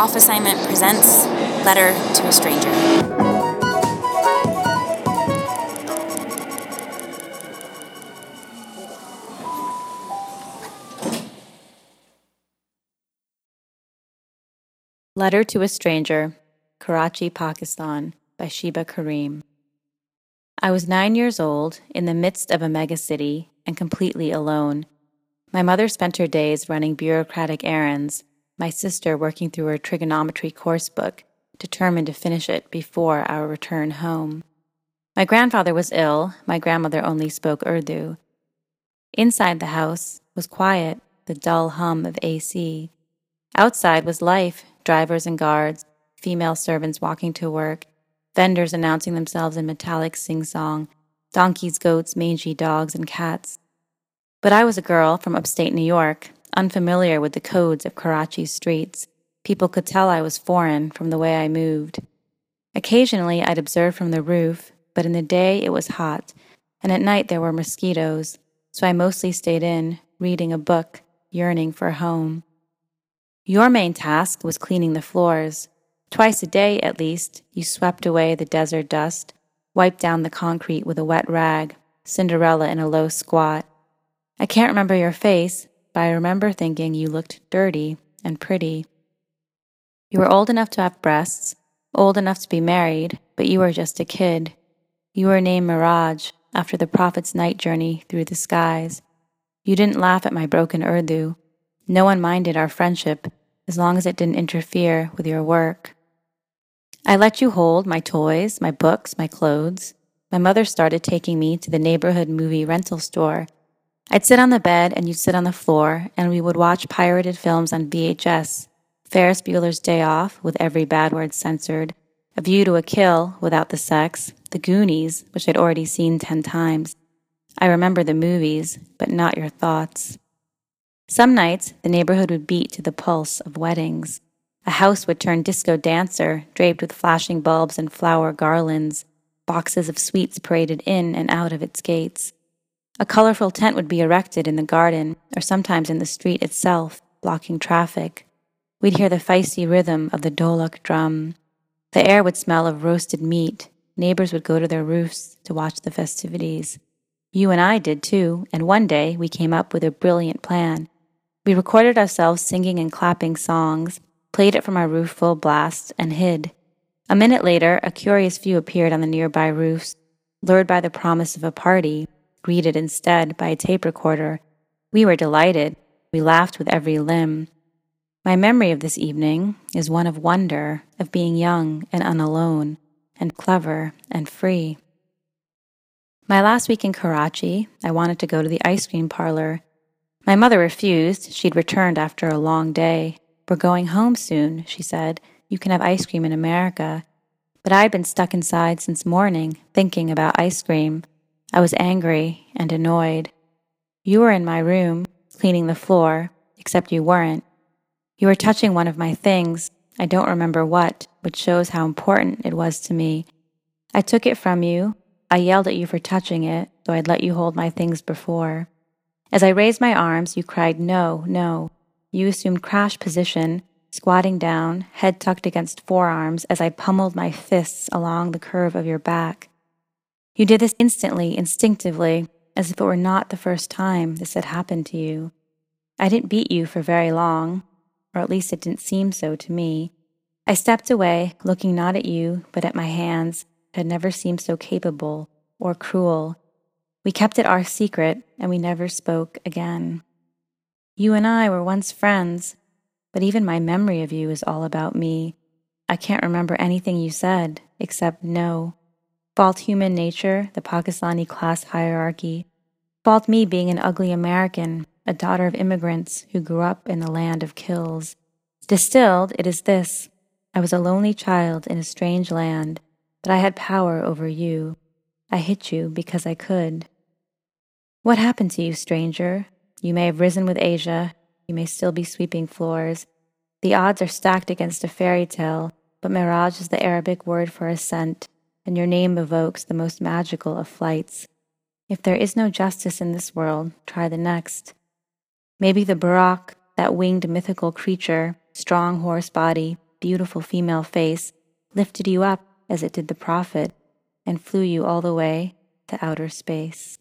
Off Assignment presents Letter to a Stranger. Letter to a Stranger, Karachi, Pakistan, by Sheba Karim. I was nine years old, in the midst of a megacity, and completely alone. My mother spent her days running bureaucratic errands, my sister working through her trigonometry course book, determined to finish it before our return home. My grandfather was ill, my grandmother only spoke Urdu. Inside the house was quiet, the dull hum of AC. Outside was life, drivers and guards, female servants walking to work, vendors announcing themselves in metallic sing song, donkeys, goats, mangy dogs, and cats. But I was a girl from upstate New York, unfamiliar with the codes of Karachi's streets. People could tell I was foreign from the way I moved. Occasionally, I'd observe from the roof, but in the day it was hot, and at night there were mosquitoes, so I mostly stayed in, reading a book, yearning for home. Your main task was cleaning the floors. Twice a day, at least, you swept away the desert dust, wiped down the concrete with a wet rag, Cinderella in a low squat. I can't remember your face, but I remember thinking you looked dirty and pretty. You were old enough to have breasts, old enough to be married, but you were just a kid. You were named Miraj after the prophet's night journey through the skies. You didn't laugh at my broken Urdu. No one minded our friendship as long as it didn't interfere with your work. I let you hold my toys, my books, my clothes. My mother started taking me to the neighborhood movie rental store. I'd sit on the bed and you'd sit on the floor, and we would watch pirated films on VHS Ferris Bueller's Day Off, with every bad word censored, A View to a Kill, without the sex, The Goonies, which I'd already seen ten times. I remember the movies, but not your thoughts. Some nights, the neighborhood would beat to the pulse of weddings. A house would turn disco dancer, draped with flashing bulbs and flower garlands. Boxes of sweets paraded in and out of its gates. A colorful tent would be erected in the garden, or sometimes in the street itself, blocking traffic. We'd hear the feisty rhythm of the dholak drum. The air would smell of roasted meat. Neighbors would go to their roofs to watch the festivities. You and I did too, and one day we came up with a brilliant plan. We recorded ourselves singing and clapping songs, played it from our roof full blast, and hid. A minute later, a curious few appeared on the nearby roofs, lured by the promise of a party, greeted instead by a tape recorder. We were delighted. We laughed with every limb. My memory of this evening is one of wonder, of being young and unalone, and clever and free. My last week in Karachi, I wanted to go to the ice cream parlor my mother refused. She'd returned after a long day. We're going home soon, she said. You can have ice cream in America. But I'd been stuck inside since morning, thinking about ice cream. I was angry and annoyed. You were in my room, cleaning the floor, except you weren't. You were touching one of my things. I don't remember what, which shows how important it was to me. I took it from you. I yelled at you for touching it, though I'd let you hold my things before. As I raised my arms, you cried, No, no. You assumed crash position, squatting down, head tucked against forearms as I pummeled my fists along the curve of your back. You did this instantly, instinctively, as if it were not the first time this had happened to you. I didn't beat you for very long, or at least it didn't seem so to me. I stepped away, looking not at you, but at my hands, that had never seemed so capable or cruel we kept it our secret, and we never spoke again. You and I were once friends, but even my memory of you is all about me. I can't remember anything you said, except no. Fault human nature, the Pakistani class hierarchy. Fault me being an ugly American, a daughter of immigrants who grew up in the land of kills. Distilled, it is this I was a lonely child in a strange land, but I had power over you. I hit you because I could. What happened to you, stranger? You may have risen with Asia, you may still be sweeping floors. The odds are stacked against a fairy tale, but Miraj is the Arabic word for ascent, and your name evokes the most magical of flights. If there is no justice in this world, try the next. Maybe the Buraq, that winged mythical creature, strong horse body, beautiful female face lifted you up as it did the prophet and flew you all the way to outer space.